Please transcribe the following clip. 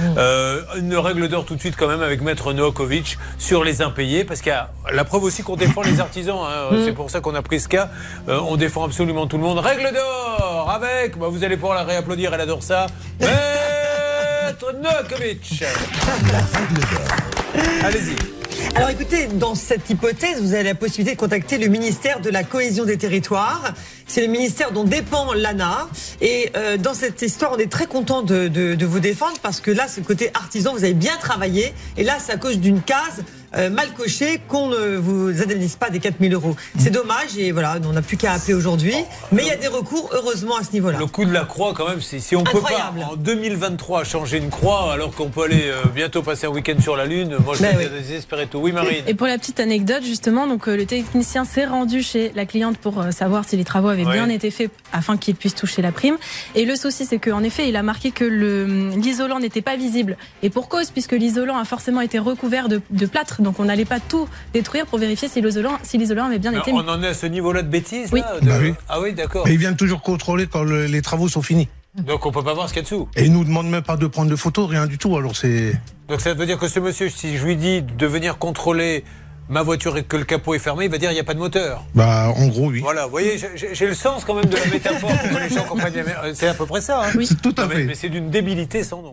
Euh, une règle d'or tout de suite quand même avec Maître Novakovic sur les impayés, parce qu'il y a la preuve aussi qu'on défend les artisans. hein. Mm. C'est pour ça qu'on a pris ce cas. Euh, on défend absolument tout le monde. Règle d'or avec, bah, vous allez pouvoir la réapplaudir, elle adore ça. Maître Novakovic. Allez-y. Alors écoutez, dans cette hypothèse, vous avez la possibilité de contacter le ministère de la cohésion des territoires. C'est le ministère dont dépend l'ANA. Et euh, dans cette histoire, on est très content de, de- de vous défendre parce que là, c'est le côté artisan, vous avez bien travaillé. Et là, c'est à cause d'une case euh, mal cochée qu'on ne vous indemnise pas des 4000 euros. C'est dommage et voilà, on n'a plus qu'à appeler aujourd'hui. Mais il y a des recours, heureusement, à ce niveau-là. Le coup de la croix, quand même, si on Incroyable. peut pas en 2023 changer une croix alors qu'on peut aller euh, bientôt passer un week-end sur la Lune, moi je Ben suis oui. désespéré tout. Oui, Marine. Et pour la petite anecdote, justement, donc euh, le technicien s'est rendu chez la cliente pour euh, savoir si les travaux avaient bien été faits afin qu'il puisse toucher la prime. Et le souci, c'est qu'en effet, il a marqué que l'isolant n'était pas visible. Et pour cause, puisque l'isolant a forcément été recouvert de, de plâtre, donc on n'allait pas tout détruire pour vérifier si l'isolant si l'isolant avait bien été mis. on en est à ce niveau-là de bêtises Oui. là, de- Bah oui. Ah oui, d'accord. Et ils viennent toujours contrôler quand le- les travaux sont finis. Donc on peut pas voir ce qu'il y a dessous. Et ils nous demandent même pas de prendre de photos, rien du tout. Alors c'est. Donc ça veut dire que ce monsieur, si je lui dis de venir contrôler ma voiture et que le capot est fermé, il va dire il n'y a pas de moteur. Bah, en gros, oui. Voilà, vous voyez, j'ai- le sens quand même de la métaphore pour que les gens comprennent euh, C'est à peu près ça. hein. Oui. C'est tout à Non, mais fait. mais c'est d'une débilité sans nom.